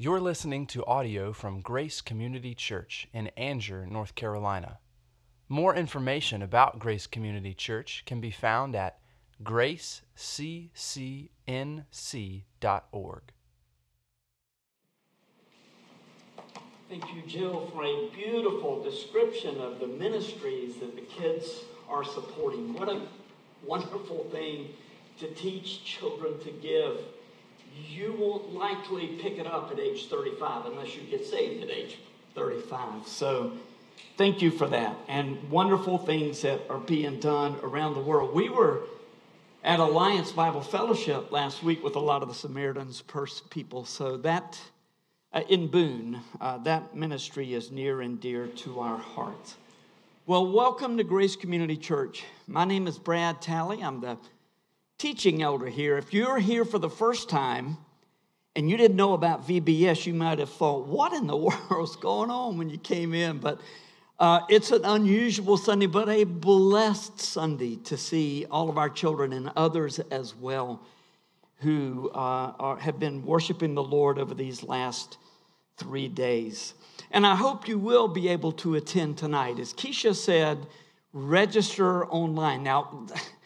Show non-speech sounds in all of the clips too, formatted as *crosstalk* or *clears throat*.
You're listening to audio from Grace Community Church in Angier, North Carolina. More information about Grace Community Church can be found at graceccnc.org. Thank you, Jill, for a beautiful description of the ministries that the kids are supporting. What a wonderful thing to teach children to give. You won't likely pick it up at age 35 unless you get saved at age 35. So, thank you for that. And wonderful things that are being done around the world. We were at Alliance Bible Fellowship last week with a lot of the Samaritan's Purse people. So, that uh, in Boone, uh, that ministry is near and dear to our hearts. Well, welcome to Grace Community Church. My name is Brad Talley. I'm the teaching elder here. If you're here for the first time and you didn't know about VBS, you might have thought, what in the *laughs* world's going on when you came in? But uh, it's an unusual Sunday, but a blessed Sunday to see all of our children and others as well who uh, are, have been worshiping the Lord over these last three days. And I hope you will be able to attend tonight. As Keisha said, register online. Now, *laughs*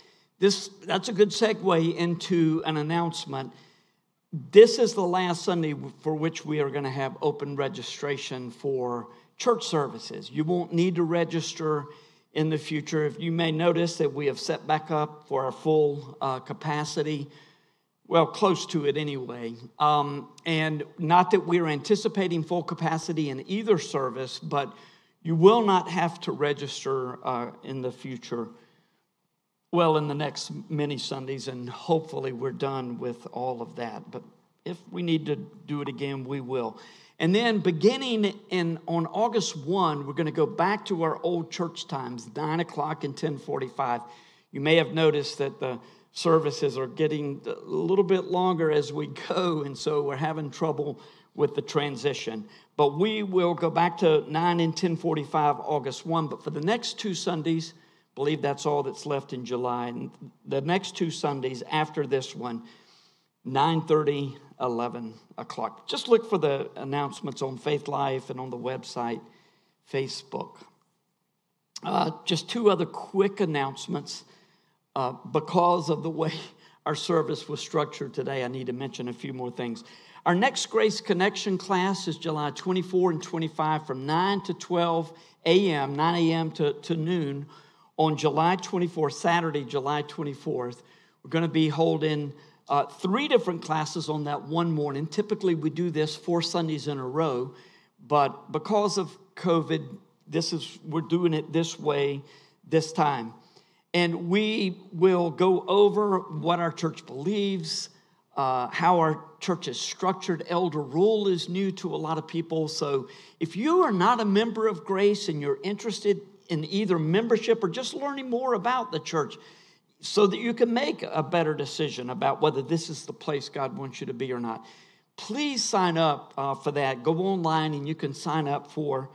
this, that's a good segue into an announcement. This is the last Sunday for which we are going to have open registration for church services. You won't need to register in the future. If you may notice that we have set back up for our full uh, capacity well, close to it anyway. Um, and not that we're anticipating full capacity in either service, but you will not have to register uh, in the future. Well, in the next many Sundays, and hopefully we're done with all of that. But if we need to do it again, we will. And then beginning in on August 1, we're going to go back to our old church times, 9 o'clock and 1045. You may have noticed that the services are getting a little bit longer as we *laughs* go, and so we're having trouble with the transition. But we will go back to 9 and 1045 August 1. But for the next two Sundays, believe that's all that's left in July. And the next two Sundays after this one, 9:30, 11 o'clock. Just look for the announcements on Faithlife and on the website, Facebook. Uh, just two other quick announcements. Uh, because of the way *laughs* our service was structured today, I need to mention a few more things. Our next Grace Connection class is July 24 and 25 from 9 to 12 a.m., 9 a.m. To, to noon on July 24th, Saturday, July 24th. We're going to be holding uh, three different classes on that one morning. Typically, we do this four Sundays in a row, but because of COVID, this is we're doing it this way this time and we will go over what our church believes, uh, how our church is structured. Elder rule is new to a lot of people. So if you are not a member of Grace and you're interested in either membership or just learning more about the church, so that you can make a better decision about whether this is the place God wants you to be or not, please sign up uh, for that. Go online and you can sign up for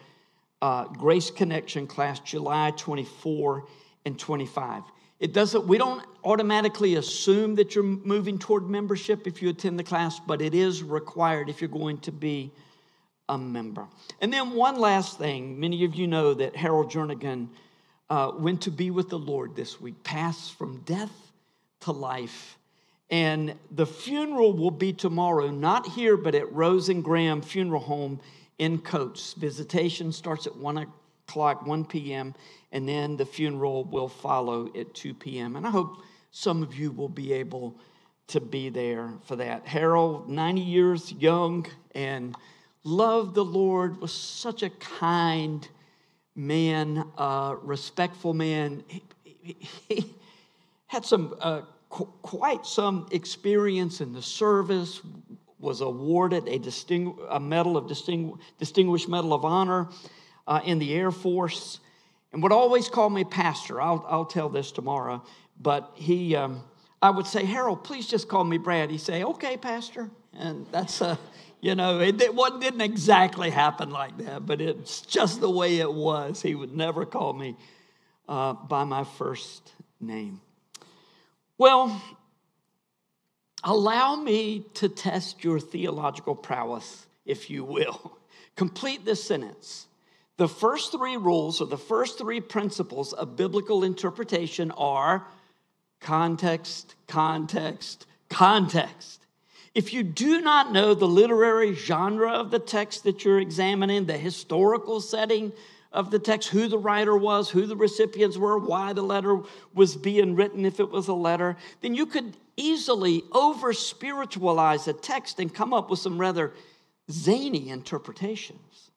uh, Grace Connection class July 24 and 25. It doesn't, we don't automatically assume that you're moving toward membership if you attend the class, but it is required if you're going to be a member. And then one last thing many of you know that Harold Jernigan uh, went to be with the Lord this week, passed from death to life. And the funeral will be tomorrow, not here, but at Rose and Graham Funeral Home in Coats. Visitation starts at 1 o'clock, 1 p.m and then the funeral will follow at 2 p.m. And I hope some of you will be able to be there for that. Harold, 90 years young, and loved the Lord, was such a kind man, uh, respectful man. He, he, had some uh, qu- quite some experience in the service. Was awarded a, distingu- a medal of distingu- distinguished medal of honor uh, in the Air Force and would always call me pastor. I'll, I'll tell this tomorrow. But he, um, I would say, Harold, please just call me Brad. He'd say, okay, pastor. And that's, uh, you know, it, didn't exactly happen like that, but it's just the way it was. He would never call me uh, by my first name. Well, allow me to test your theological prowess if you will. *laughs* Complete this sentence. The first three rules or the first three principles of biblical interpretation are context, context, context. If you do not know the literary genre of the text that you're examining, the historical setting of the text, who the writer was, who the recipients were, why the letter was being written if it was a letter, then you could easily over spiritualize a text and come up with some rather zany interpretations.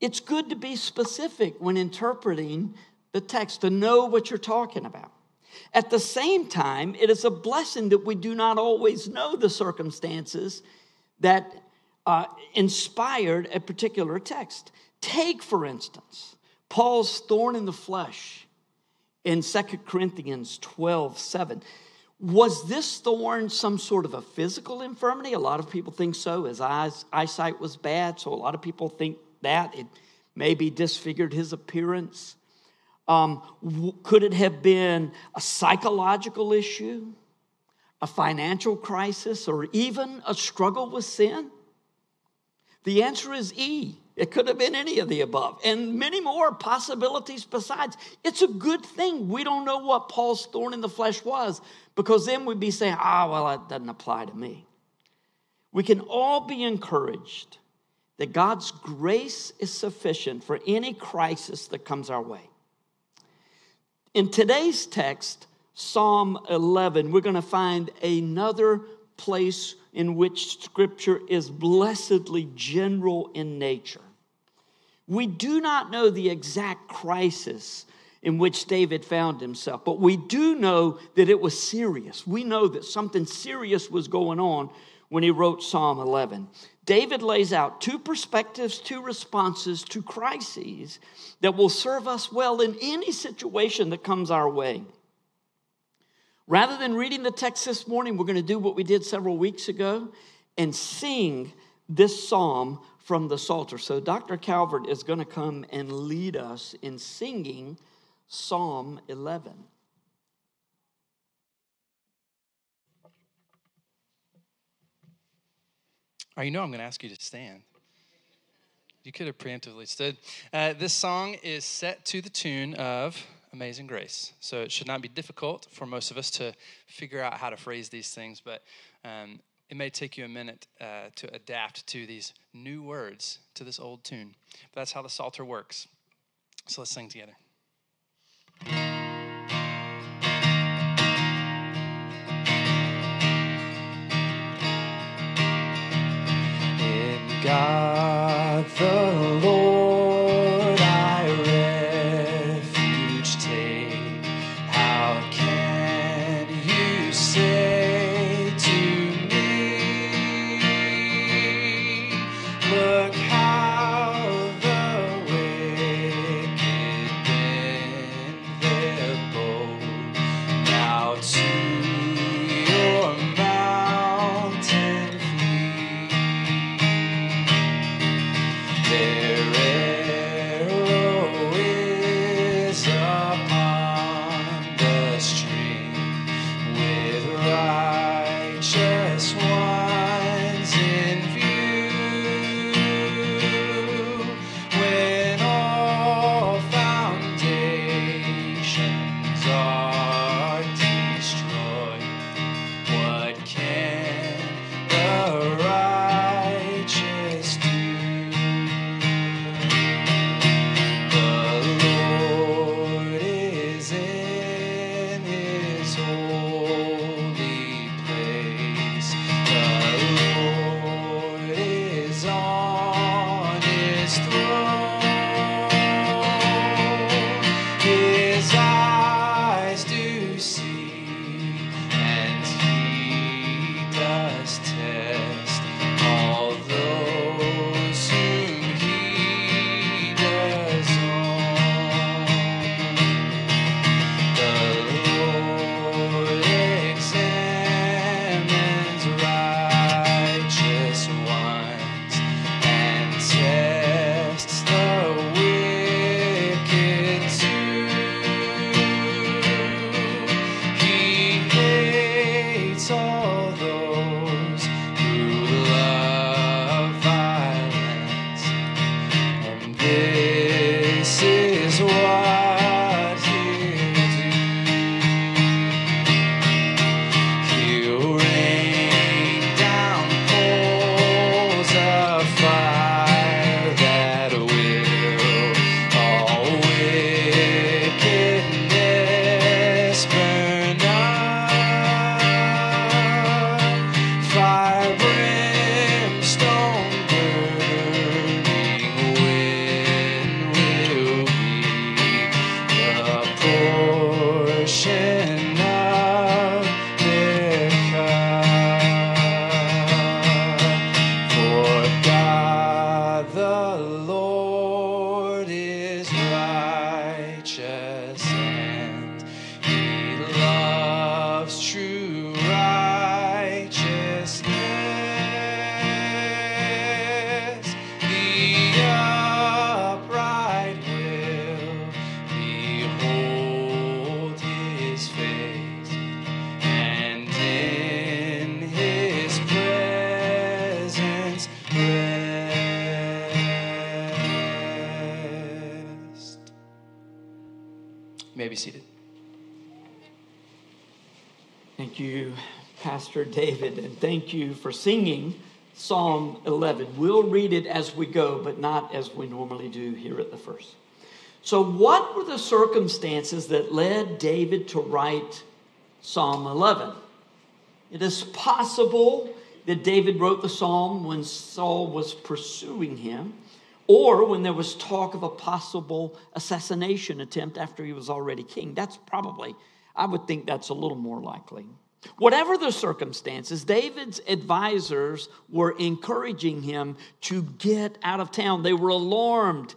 It's good to be specific when interpreting the text, to know what you're talking about. At the same time, it is a blessing that we do not always know the circumstances that uh, inspired a particular text. Take, for instance, Paul's thorn in the flesh in 2 Corinthians 12 7. Was this thorn some sort of a physical infirmity? A lot of people think so. His eyes, eyesight was bad, so a lot of people think that. It maybe disfigured his appearance. Um, w- could it have been a psychological issue, a financial crisis, or even a struggle with sin? The answer is E. It could have been any of the above, and many more possibilities besides. It's a good thing we don't know what Paul's thorn in the flesh was, because then we'd be saying, ah, well, that doesn't apply to me. We can all be encouraged that God's grace is sufficient for any crisis that comes our way. In today's text, Psalm 11, we're going to find another place in which scripture is blessedly general in nature. We do not know the exact crisis in which David found himself, but we do know that it was serious. We know that something serious was going on when he wrote Psalm 11. David lays out two perspectives, two responses to crises that will serve us well in any situation that comes our way. Rather than reading the text this morning, we're going to do what we did several weeks ago and sing this psalm from the Psalter. So, Dr. Calvert is going to come and lead us in singing Psalm 11. Or you know I'm going to ask you to stand. You could have preemptively stood. Uh, this song is set to the tune of Amazing Grace. So it should not be difficult for most of us to figure out how to phrase these things, but um, it may take you a minute uh, to adapt to these new words to this old tune. But that's how the Psalter works. So let's sing together. God be seated. Thank you, Pastor David, and thank you for singing Psalm 11. We'll read it as we go, but not as we normally do here at the first. So, what were the circumstances that led David to write Psalm 11? It is possible that David wrote the psalm when Saul was pursuing him, or when there was talk of a possible assassination attempt after he was already king. That's probably, I would think that's a little more likely. Whatever the circumstances, David's advisors were encouraging him to get out of town. They were alarmed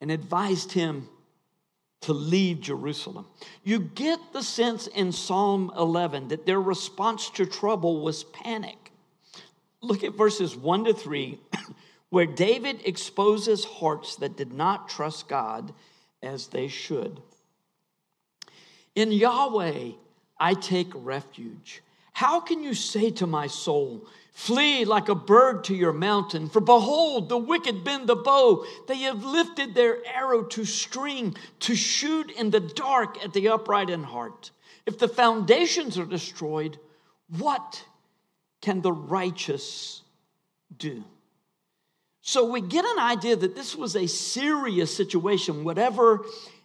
and advised him to leave Jerusalem. You get the sense in Psalm 11 that their response to trouble was panic. Look at verses 1 to 3, *clears throat* where David exposes hearts that did not trust God as they should. In Yahweh, I take refuge. How can you say to my soul, Flee like a bird to your mountain? For behold, the wicked bend the bow. They have lifted their arrow to string, to shoot in the dark at the upright in heart. If the foundations are destroyed, what can the righteous do? So we get an idea that this was a serious situation, whatever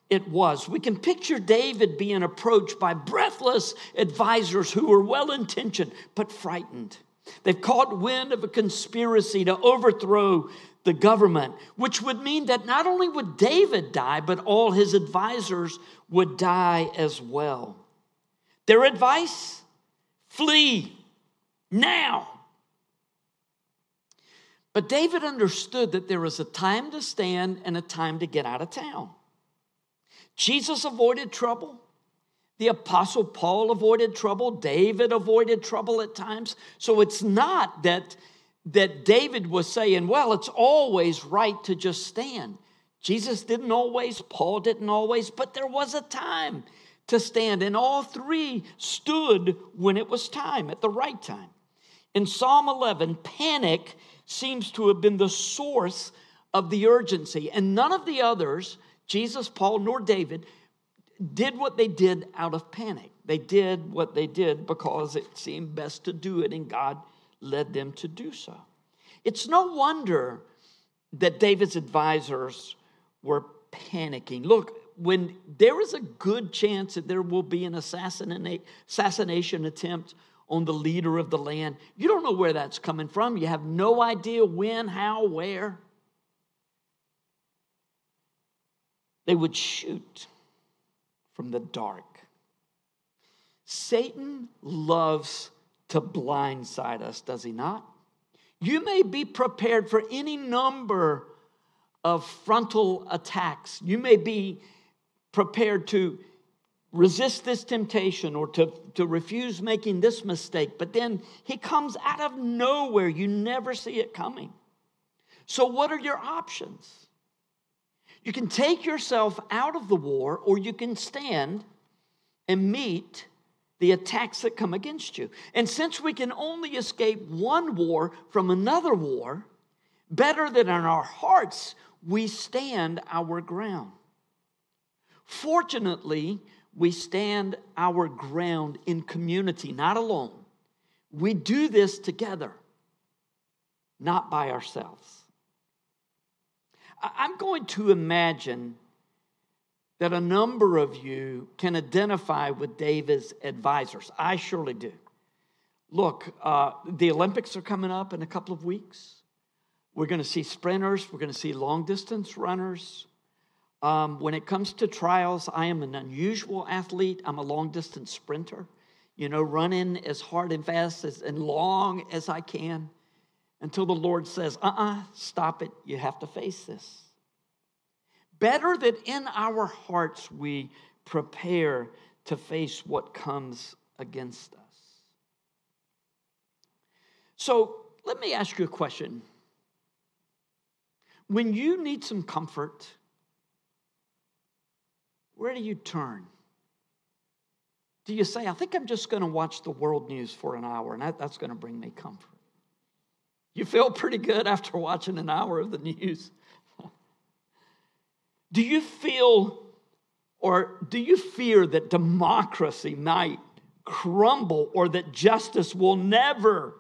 it was. We can picture David being approached by breathless advisors who were well intentioned but frightened. They've caught wind of a conspiracy to overthrow the government, which would mean that not only would David die, but all his advisors would die as well. Their advice flee now. But David understood that there was a time to stand and a time to get out of town. Jesus avoided trouble. The Apostle Paul avoided trouble. David avoided trouble at times. So it's not that, that David was saying, well, it's always right to just stand. Jesus didn't always, Paul didn't always, but there was a time to stand. And all three stood when it was time, at the right time. In Psalm 11, panic seems to have been the source of the urgency. And none of the others Jesus, Paul, nor David did what they did out of panic. They did what they did because it seemed best to do it, and God led them to do so. It's no wonder that David's advisors were panicking. Look, when there is a good chance that there will be an assassination attempt on the leader of the land, you don't know where that's coming from. You have no idea when, how, where. They would shoot from the dark. Satan loves to blindside us, does he not? You may be prepared for any number of frontal attacks. You may be prepared to resist this temptation or to, to refuse making this mistake, but then he comes out of nowhere. You never see it coming. So, what are your options? You can take yourself out of the war, or you can stand and meet the attacks that come against you. And since we can only escape one war from another war, better than in our hearts, we stand our ground. Fortunately, we stand our ground in community, not alone. We do this together, not by ourselves. I'm going to imagine that a number of you can identify with David's advisors. I surely do. Look, uh, the Olympics are coming up in a couple of weeks. We're going to see sprinters, we're going to see long distance runners. Um, when it comes to trials, I am an unusual athlete. I'm a long distance sprinter, you know, running as hard and fast as, and long as I can until the Lord says, uh uh-uh, uh stop it. You have to face this. Better that in our hearts we prepare to face what comes against us. So let me ask you a question. When you need some comfort, where do you turn? Do you say, I think I'm just going to watch the world news for an hour and that's going to bring me comfort? You feel pretty good after watching an hour of the news. *laughs* Do you feel Or do you fear that democracy might crumble or that justice will never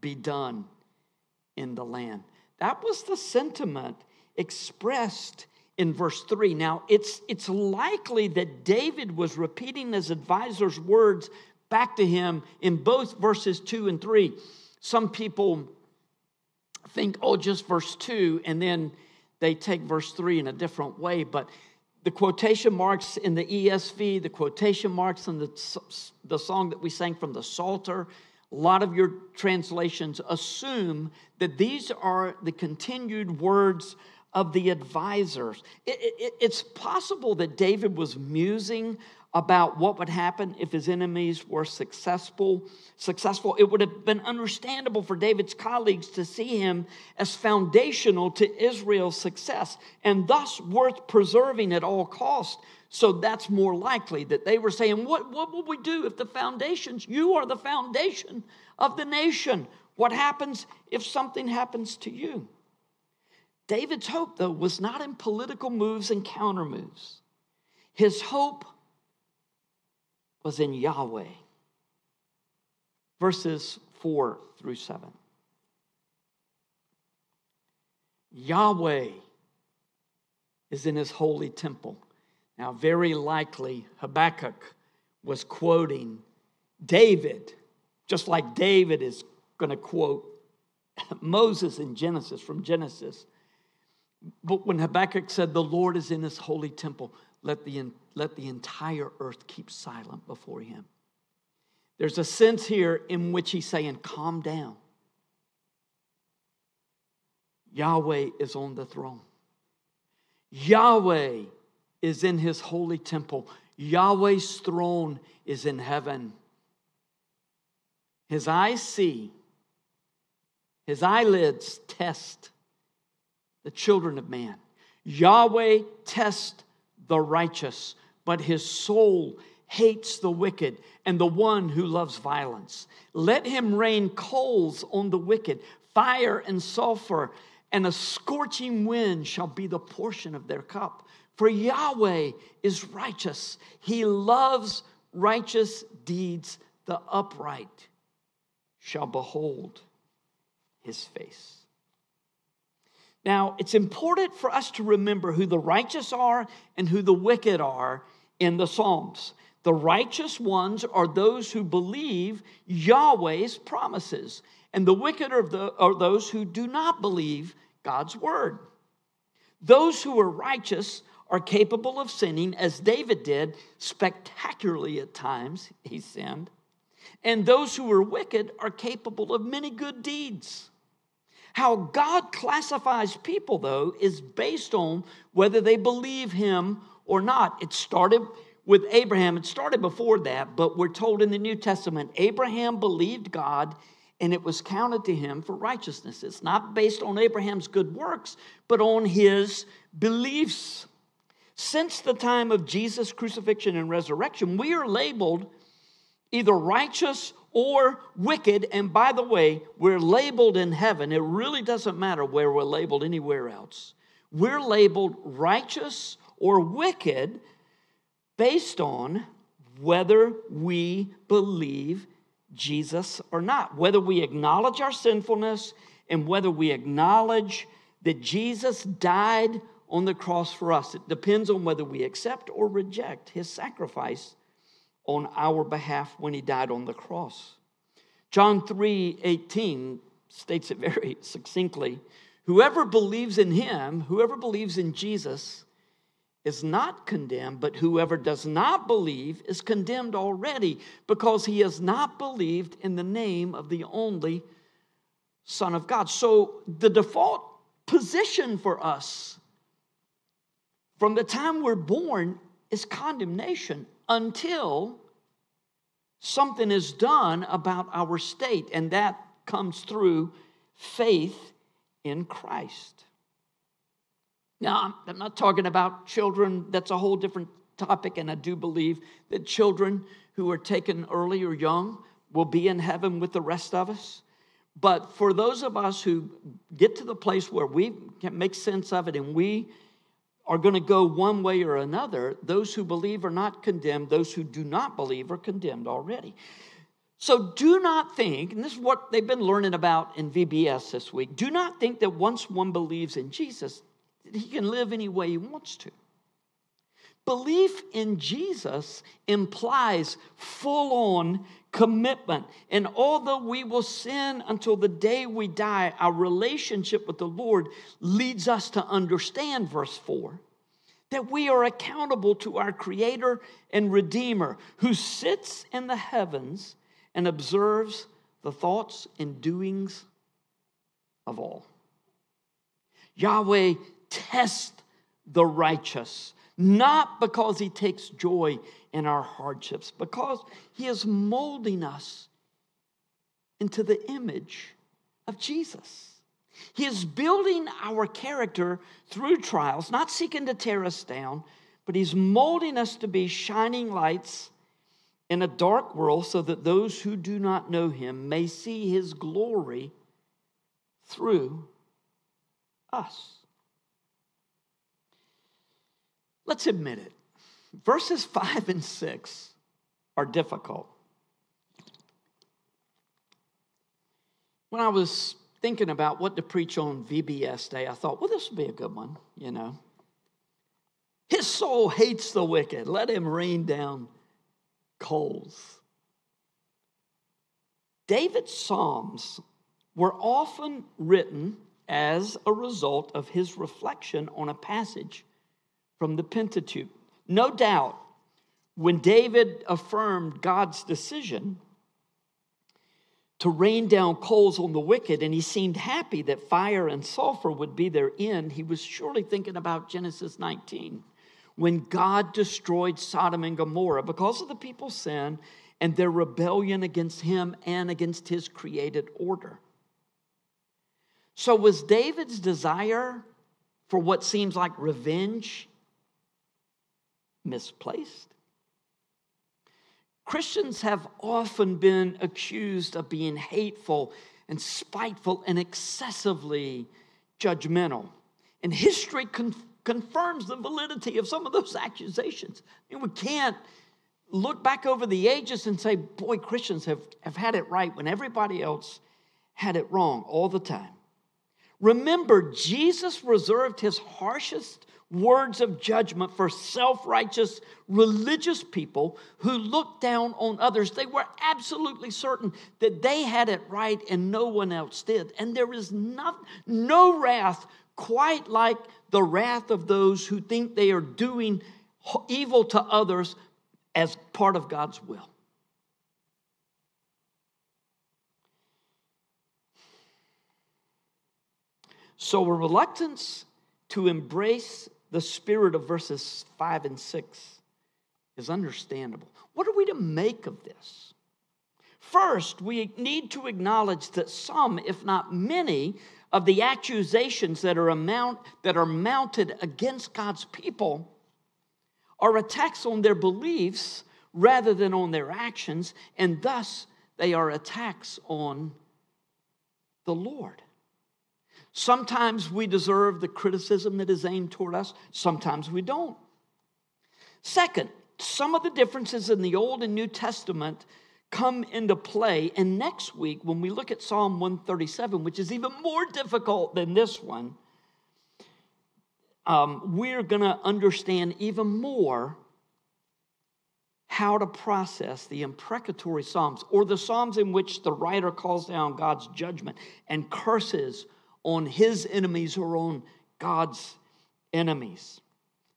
be done in the land? That was the sentiment expressed in verse 3. Now, it's, it's likely that David was repeating his advisor's words back to him in both verses 2 and 3. Some people think, oh, just verse 2, and then they take verse 3 in a different way. But the quotation marks in the ESV, the quotation marks in the, the song that we sang from the Psalter, a lot of your translations assume that these are the continued words of the advisors. It, it, it's possible that David was musing about what would happen if his enemies were successful successful. It would have been understandable for david's colleagues to see him as foundational to israel's success and thus worth preserving at all costs so that's more likely that they were saying what, what will we do if the foundations you are the foundation of the nation? What happens if something happens to you david's hope though was not in political moves and counter moves his hope was in Yahweh. Verses 4 through 7. Yahweh is in his holy temple. Now, very likely, Habakkuk was quoting David, just like David is going to quote *laughs* Moses in Genesis, from Genesis. But when Habakkuk said, The Lord is in his holy temple, let the, let the entire earth keep silent before him. There's a sense here in which he's saying, Calm down. Yahweh is on the throne. Yahweh is in his holy temple. Yahweh's throne is in heaven. His eyes see, his eyelids test the children of man. Yahweh tests the righteous, but his soul hates the wicked and the one who loves violence. Let him rain coals on the wicked, fire and sulfur, and a scorching wind shall be the portion of their cup. For Yahweh is righteous, he loves righteous deeds. The upright shall behold his face. Now, it's important for us to remember who the righteous are and who the wicked are in the Psalms. The righteous ones are those who believe Yahweh's promises, and the wicked are, the, are those who do not believe God's word. Those who are righteous are capable of sinning, as David did spectacularly at times, he sinned. And those who are wicked are capable of many good deeds. How God classifies people, though, is based on whether they believe Him or not. It started with Abraham, it started before that, but we're told in the New Testament Abraham believed God and it was counted to him for righteousness. It's not based on Abraham's good works, but on his beliefs. Since the time of Jesus' crucifixion and resurrection, we are labeled either righteous or wicked. And by the way, we're labeled in heaven. It really doesn't matter where we're labeled anywhere else. We're labeled righteous or wicked based on whether we believe Jesus or not, whether we acknowledge our sinfulness and whether we acknowledge that Jesus died on the cross for us. It depends on whether we accept or reject his sacrifice on our behalf when he died on the cross. John 3 18 states it very *laughs* succinctly Whoever believes in him, whoever believes in Jesus, is not condemned, but whoever does not believe is condemned already because he has not believed in the name of the only Son of God. So the default position for us from the time we're born is condemnation until something is done about our state, and that comes through faith in Christ. Now, I'm not talking about children, that's a whole different topic, and I do believe that children who are taken early or young will be in heaven with the rest of us. But for those of us who get to the place where we can make sense of it and we are going to go one way or another. Those who believe are not condemned, those who do not believe are condemned already. So do not think, and this is what they've been learning about in VBS this week, do not think that once one believes in Jesus, he can live any way he wants to. Belief in Jesus implies full on commitment. And although we will sin until the day we die, our relationship with the Lord leads us to understand, verse 4, that we are accountable to our Creator and Redeemer who sits in the heavens and observes the thoughts and doings of all. Yahweh tests the righteous, not because he takes joy in our hardships, because he is molding us into the image of Jesus. He is building our character through trials, not seeking to tear us down, but he's molding us to be shining lights in a dark world so that those who do not know him may see his glory through us. Let's admit it. Verses 5 and 6 are difficult. When I was thinking about what to preach on VBS Day, I thought, well, this would be a good one, you know. His soul hates the wicked. Let him rain down coals. David's Psalms were often written as a result of his reflection on a passage from the Pentateuch. No doubt, when David affirmed God's decision to rain down coals on the wicked, and he seemed happy that fire and sulfur would be their end, he was surely thinking about Genesis 19 when God destroyed Sodom and Gomorrah because of the people's sin and their rebellion against him and against his created order. So, was David's desire for what seems like revenge misplaced? Christians have often been accused of being hateful and spiteful and excessively judgmental. And history confirms the validity of some of those accusations. I mean, we can't look back over the ages and say, boy, Christians have, have had it right when everybody else had it wrong all the time. Remember, Jesus reserved his harshest words of judgment for self righteous religious people who looked down on others. They were absolutely certain that they had it right and no one else did. And there is not, no wrath quite like the wrath of those who think they are doing evil to others as part of God's will. So, a reluctance to embrace the spirit of verses 5 and 6 is understandable. What are we to make of this? First, we need to acknowledge that some, if not many, of the accusations that are, amount, that are mounted against God's people are attacks on their beliefs rather than on their actions, and thus they are attacks on the Lord. Sometimes we deserve the criticism that is aimed toward us, sometimes we don't. Second, some of the differences in the Old and New Testament come into play. And next week, when we look at Psalm 137, which is even more difficult than this one, um, we're going to understand even more how to process the imprecatory Psalms or the Psalms in which the writer calls down God's judgment and curses on his enemies or on God's enemies.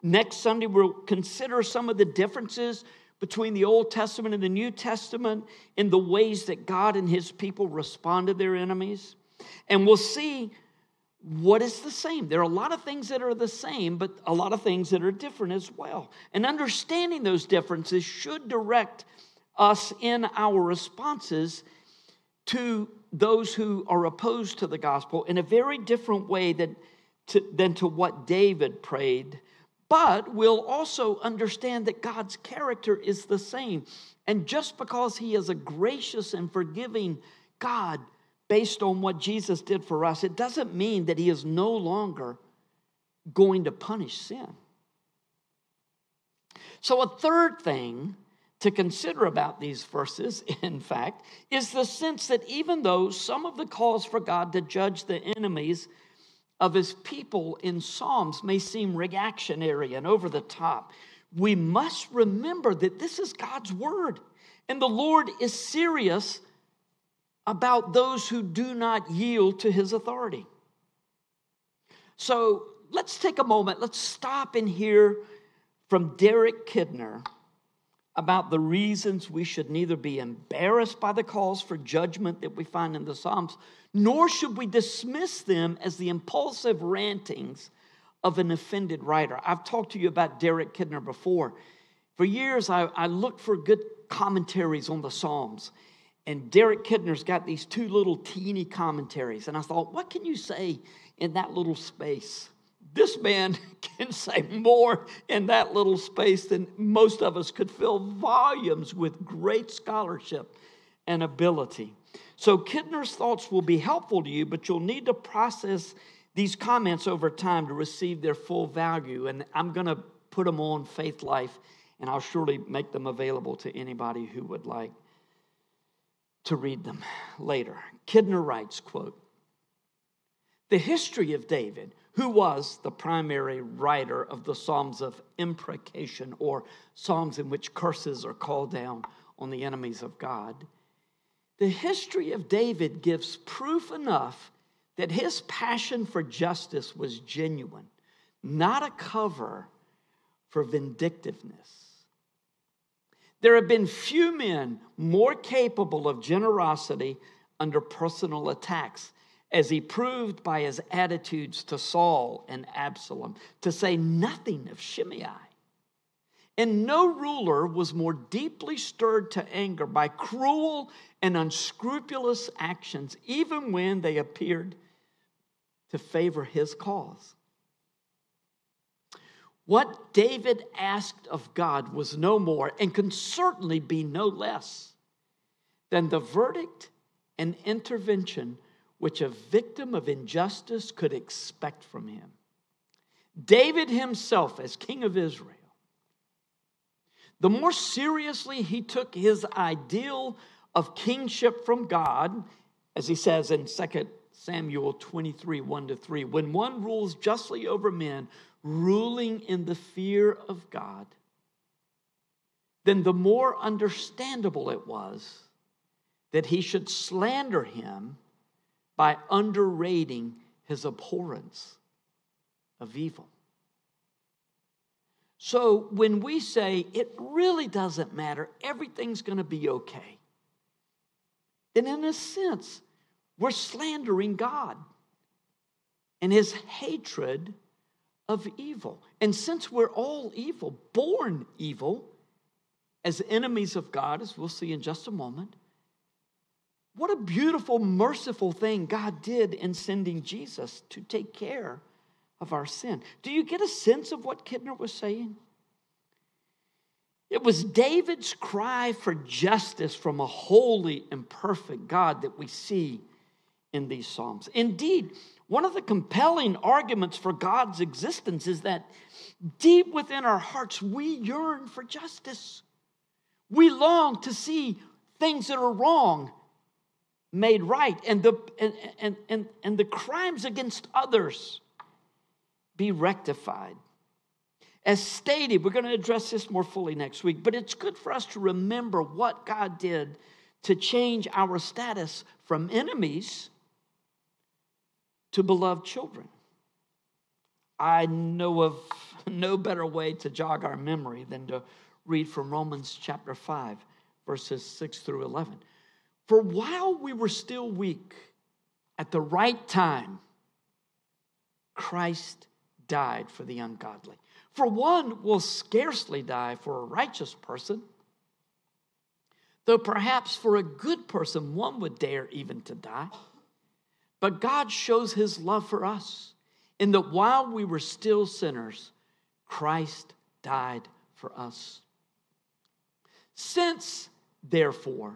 Next Sunday, we'll consider some of the differences between the Old Testament and the New Testament in the ways that God and his people respond to their enemies. And we'll see what is the same. There are a lot of things that are the same, but a lot of things that are different as well. And understanding those differences should direct us in our responses to those who are opposed to the gospel in a very different way than to, than to what David prayed but we'll also understand that God's character is the same. And just because He is a gracious and forgiving God based on what Jesus did for us, it doesn't mean that He is no longer going to punish sin. So, a third thing to consider about these verses, *laughs* in fact, is the sense that even though some of the calls for God to judge the enemies of his people in Psalms may seem reactionary and over the top, we must remember that this is God's word. And the Lord is serious about those who do not yield to his authority. So let's take a moment, let's stop and hear from Derek Kidner about the reasons we should neither be embarrassed by the calls for judgment that we find in the Psalms, nor should we dismiss them as the impulsive rantings of an offended writer. I've talked to you about Derek Kidner before. For years, I, I looked for good commentaries on the Psalms. And Derek Kidner's got these two little teeny commentaries. And I thought, what can you say in that little space? This man *laughs* can say more in that little space than most of us could fill volumes with great scholarship and ability. So, Kidner's thoughts will be helpful to you, but you'll need to process these comments over time to receive their full value. And I'm going to put them on Faithlife, and I'll surely make them available to anybody who would like to read them later. Kidner writes, quote, The history of David, who was the primary writer of the Psalms of imprecation or Psalms in which curses are called down on the enemies of God, the history of David gives proof enough that his passion for justice was genuine, not a cover for vindictiveness. There have been few men more capable of generosity under personal attacks, as he proved by his attitudes to Saul and Absalom, to say nothing of Shimei. And no ruler was more deeply stirred to anger by cruel and unscrupulous actions, even when they appeared to favor his cause. What David asked of God was no more and can certainly be no less than the verdict and intervention which a victim of injustice could expect from him. David himself, as king of Israel, the more seriously he took his ideal of kingship from God, as he says in 2 Samuel 23 1 to 3. When one rules justly over men, ruling in the fear of God, then the more understandable it was that he should slander him by underrating his abhorrence of evil. So when we say it really doesn't matter, everything's going to be okay, then in a sense, we're slandering God and his hatred of evil. And since we're all evil, born evil, as enemies of God, as we'll see in just a moment, what a beautiful, merciful thing God did in sending Jesus to take care of our sin. Do you get a sense of what Kidner was saying? It was David's cry for justice from a holy and perfect God that we see in these Psalms. Indeed, one of the compelling arguments for God's existence is that deep within our hearts, we yearn for justice. We long to see things that are wrong made right and the, and, and, and, and the crimes against others be rectified. As stated, we're going to address this more fully next week, but it's good for us to remember what God did to change our status from enemies to beloved children. I know of *laughs* no better way to jog our memory than to read from Romans chapter 5, verses 6 through 11. For while we were still weak, at the right time, Christ died for the ungodly. For one will scarcely die for a righteous person, though perhaps for a good person one would dare even to die. But God shows his love for us in that while we were still sinners, Christ died for us. Since, therefore,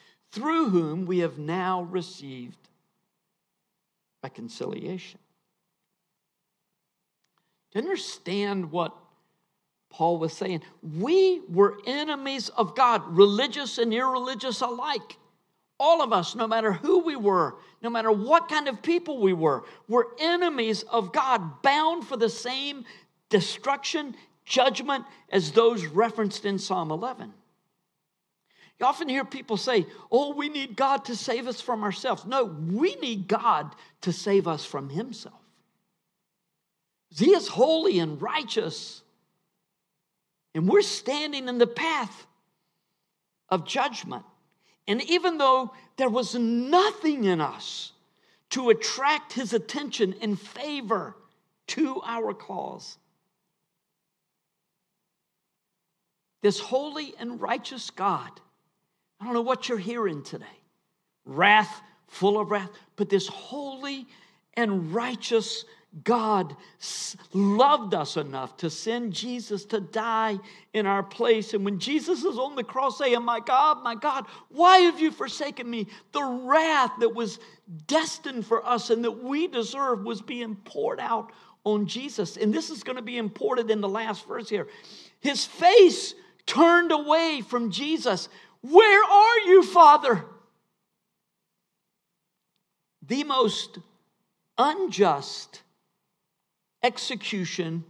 through whom we have now received reconciliation. To understand what Paul was saying, we were enemies of God, religious and irreligious alike. All of us, no matter who we were, no matter what kind of people we were, were enemies of God, bound for the same destruction, judgment as those referenced in Psalm 11. You often hear people say, Oh, we need God to save us from ourselves. No, we need God to save us from Himself. He is holy and righteous. And we're standing in the path of judgment. And even though there was nothing in us to attract his attention and favor to our cause, this holy and righteous God, I don't know what you're hearing today wrath, full of wrath, but this holy and righteous God loved us enough to send Jesus to die in our place. And when Jesus is on the cross saying, My God, my God, why have you forsaken me? The wrath that was destined for us and that we deserve was being poured out on Jesus. And this is going to be imported in the last verse here. His face turned away from Jesus. Where are you, Father? The most unjust execution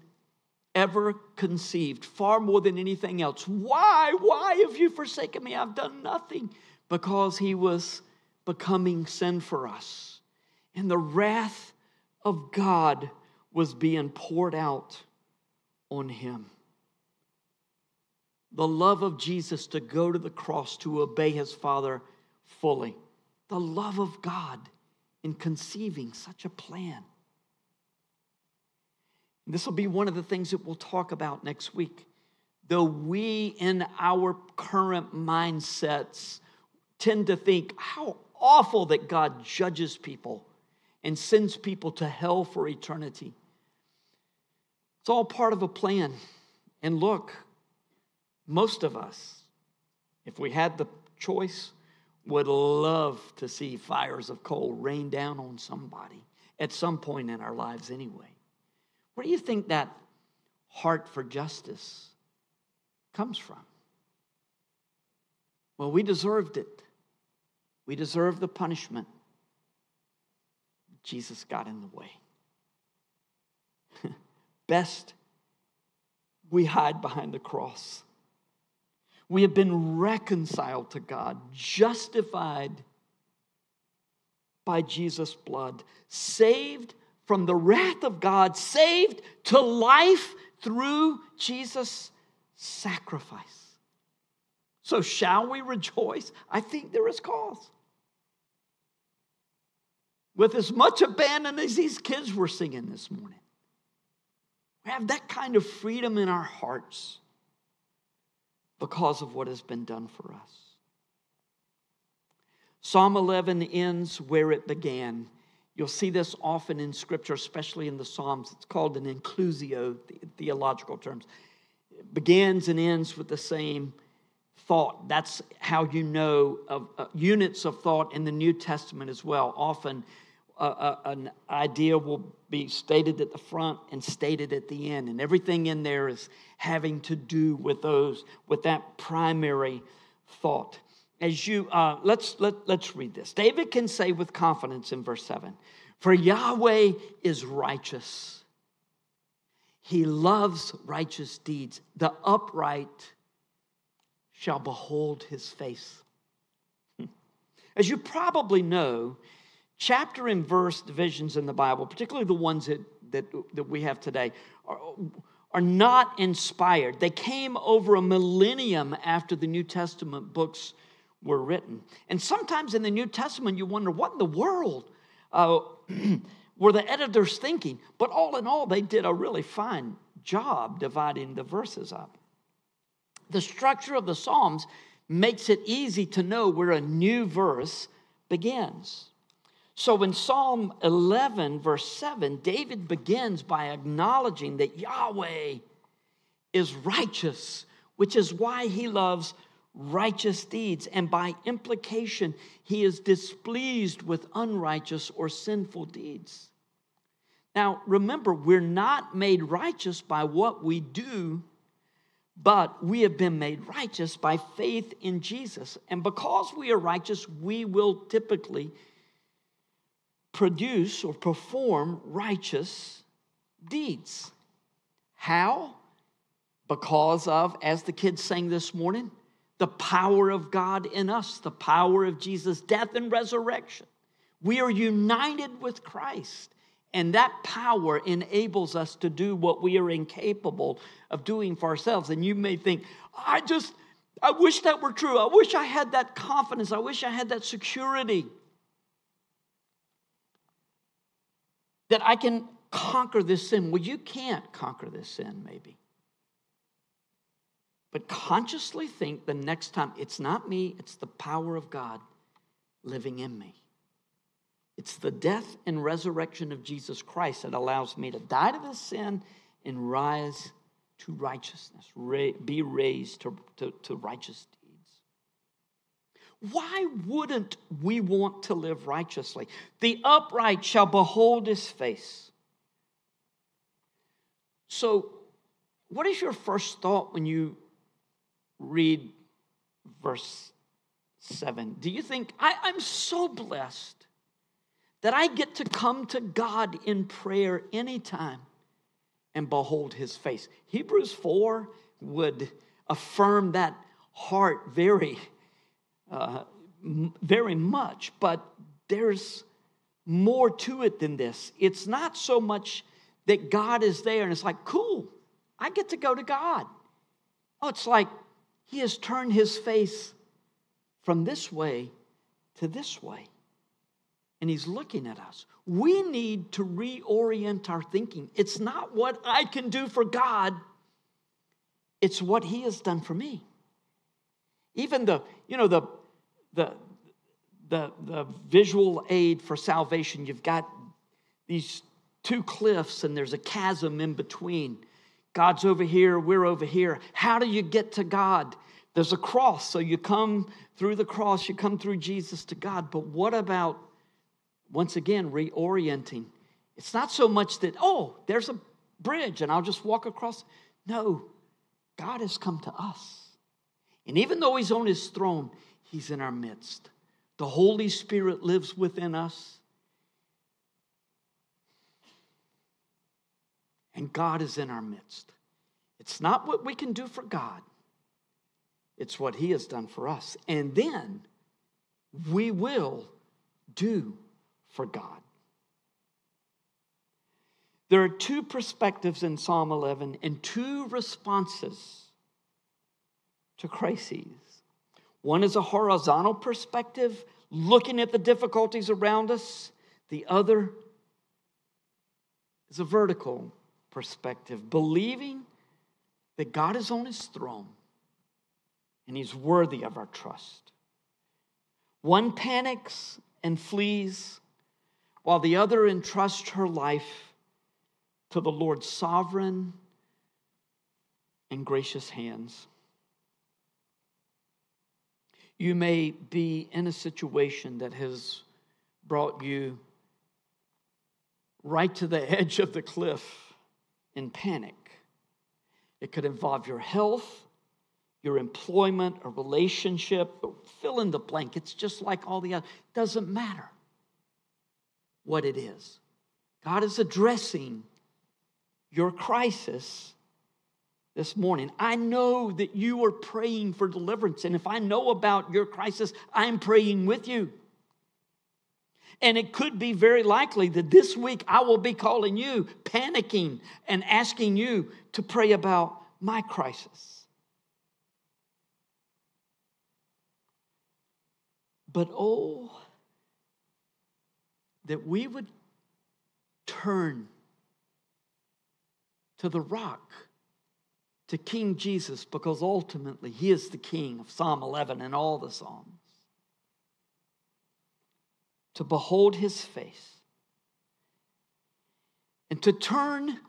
ever conceived, far more than anything else. Why? Why have you forsaken me? I've done nothing. Because he was becoming sin for us. And the wrath of God was being poured out on him. The love of Jesus to go to the cross to obey his Father fully. The love of God in conceiving such a plan. This will be one of the things that we'll talk about next week. Though we, in our current mindsets, tend to think how awful that God judges people and sends people to hell for eternity. It's all part of a plan. And look, most of us, if we had the choice, would love to see fires of coal rain down on somebody at some point in our lives anyway. Where do you think that heart for justice comes from? Well, we deserved it. We deserved the punishment. Jesus got in the way. *laughs* Best we hide behind the cross. We have been reconciled to God, justified by Jesus' blood, saved from the wrath of God, saved to life through Jesus' sacrifice. So, shall we rejoice? I think there is cause. With as much abandon as these kids were singing this morning, we have that kind of freedom in our hearts because of what has been done for us. Psalm 11 ends where it began. You'll see this often in Scripture, especially in the Psalms. It's called an inclusio, theological terms. It begins and ends with the same thought. That's how you know of uh, units of thought in the New Testament as well. Often, an idea will be stated at the front and stated at the end, and everything in there is having to do with those with that primary thought. As you uh, let's let, let's read this. David can say with confidence in verse 7 for yahweh is righteous. He loves righteous deeds. The upright shall behold his face. *laughs* As you probably know chapter and verse divisions in the bible particularly the ones that that, that we have today are, are not inspired they came over a millennium after the new testament books were written. And sometimes in the New Testament, you wonder what in the world uh, *clears throat* were the editors thinking? But all in all, they did a really fine job dividing the verses up. The structure of the Psalms makes it easy to know where a new verse begins. So in Psalm 11, verse 7, David begins by acknowledging that Yahweh is righteous, which is why he loves righteous deeds. And by implication, he is displeased with unrighteous or sinful deeds. Now, remember, we're not made righteous by what we do, but we have been made righteous by faith in Jesus. And because we are righteous, we will typically produce or perform righteous deeds. How? Because of, as the kids sang this morning, the power of God in us, the power of Jesus' death and resurrection. We are united with Christ. And that power enables us to do what we are incapable of doing for ourselves. And you may think, I just, I wish that were true. I wish I had that confidence. I wish I had that security. That I can conquer this sin. Well, you can't conquer this sin, maybe. But consciously think the next time it's not me, it's the power of God living in me. It's the death and resurrection of Jesus Christ that allows me to die to this sin and rise to righteousness, be raised to, to, to righteous deeds. Why wouldn't we want to live righteously? The upright shall behold his face. So, what is your first thought when you read verse 7? Do you think, I'm so blessed that I get to come to God in prayer anytime and behold his face. Hebrews 4 would affirm that heart very, uh, very much, but there's more to it than this. It's not so much that God is there and it's like, cool, I get to go to God. Oh, it's like he has turned his face from this way to this way and He's looking at us. We need to reorient our thinking. It's not what I can do for God, it's what He has done for me. Even the, you know, the, the, the, the visual aid for salvation, you've got these two cliffs and there's a chasm in between. God's over here, we're over here. How do you get to God? There's a cross, so you come through the cross, you come through Jesus to God. But what about once again, reorienting. It's not so much that, oh, there's a bridge and I'll just walk across. No, God has come to us. And even though He's on His throne, He's in our midst. The Holy Spirit lives within us. And God is in our midst. It's not what we can do for God, it's what He has done for us. And then we will do for God. There are two perspectives in Psalm 11 and two responses to crises. One is a horizontal perspective, looking at the difficulties around us. The other is a vertical perspective, believing that God is on his throne and he's worthy of our trust. One panics and flees, while the other entrusts her life to the Lord's sovereign and gracious hands. You may be in a situation that has brought you right to the *laughs* edge of the cliff in panic. It could involve your health, your employment, a relationship, fill in the blank. It's just like all the other. Doesn't matter what it is. God is addressing your crisis this morning. I know that you are praying for deliverance. And if I know about your crisis, I'm praying with you. And it could be very likely that this week I will be calling you, panicking, and asking you to pray about my crisis. But oh, that we would turn to the rock to King Jesus because ultimately he is the king of Psalm 11 and all the Psalms. To behold his face and to turn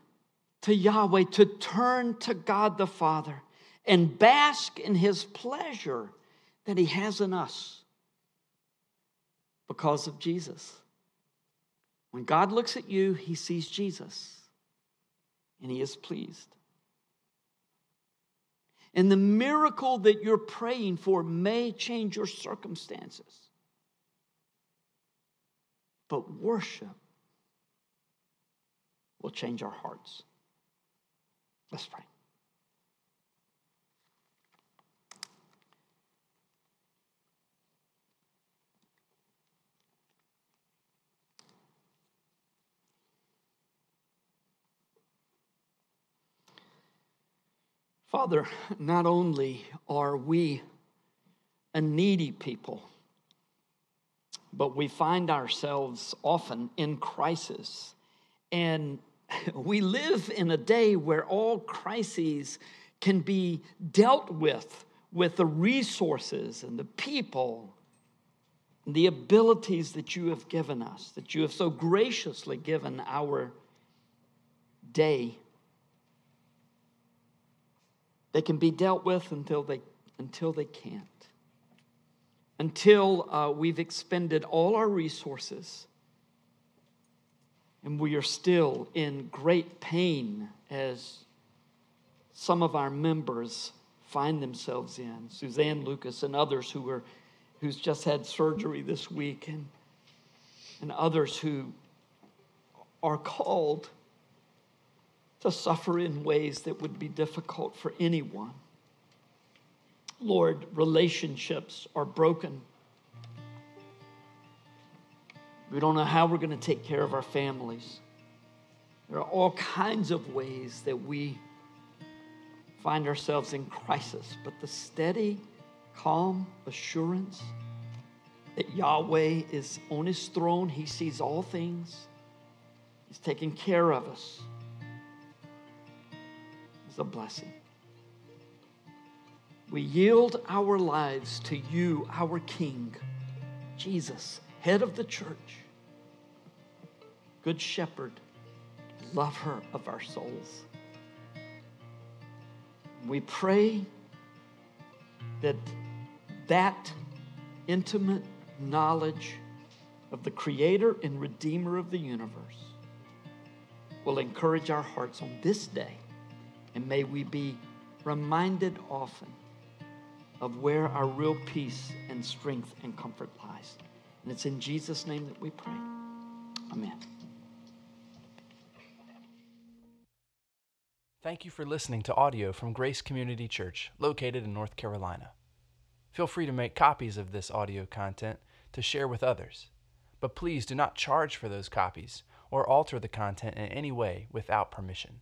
to Yahweh, to turn to God the Father and bask in his pleasure that he has in us because of Jesus. When God looks at you, he sees Jesus and he is pleased. And the miracle that you're praying for may change your circumstances. But worship will change our hearts. Let's pray. Father, not only are we a needy people, but we find ourselves often in crisis. And *laughs* we live in a day where all crises can be dealt with with the resources and the people, and the abilities that you have given us, that you have so graciously given our day they can be dealt with until they, until they can't. Until uh, we've expended all our resources and we are still in great pain as some of our members find themselves in. Suzanne Lucas and others who are who's just had surgery this week and and others who are called to suffer in ways that would be difficult for anyone. Lord, relationships are broken. We don't know how we're going to take care of our families. There are all kinds of ways that we find ourselves in crisis, but the steady, calm assurance that Yahweh is on his throne, he sees all things, he's taking care of us is a blessing. We yield our lives to you, our King, Jesus, head of the church, good shepherd, lover of our souls. We pray that that intimate knowledge of the Creator and Redeemer of the universe will encourage our hearts on this day and may we be reminded often of where our real peace and strength and comfort lies. And it's in Jesus' name that we pray. Amen. Thank you for listening to audio from Grace Community Church, located in North Carolina. Feel free to make copies of this audio content to share with others, but please do not charge for those copies or alter the content in any way without permission.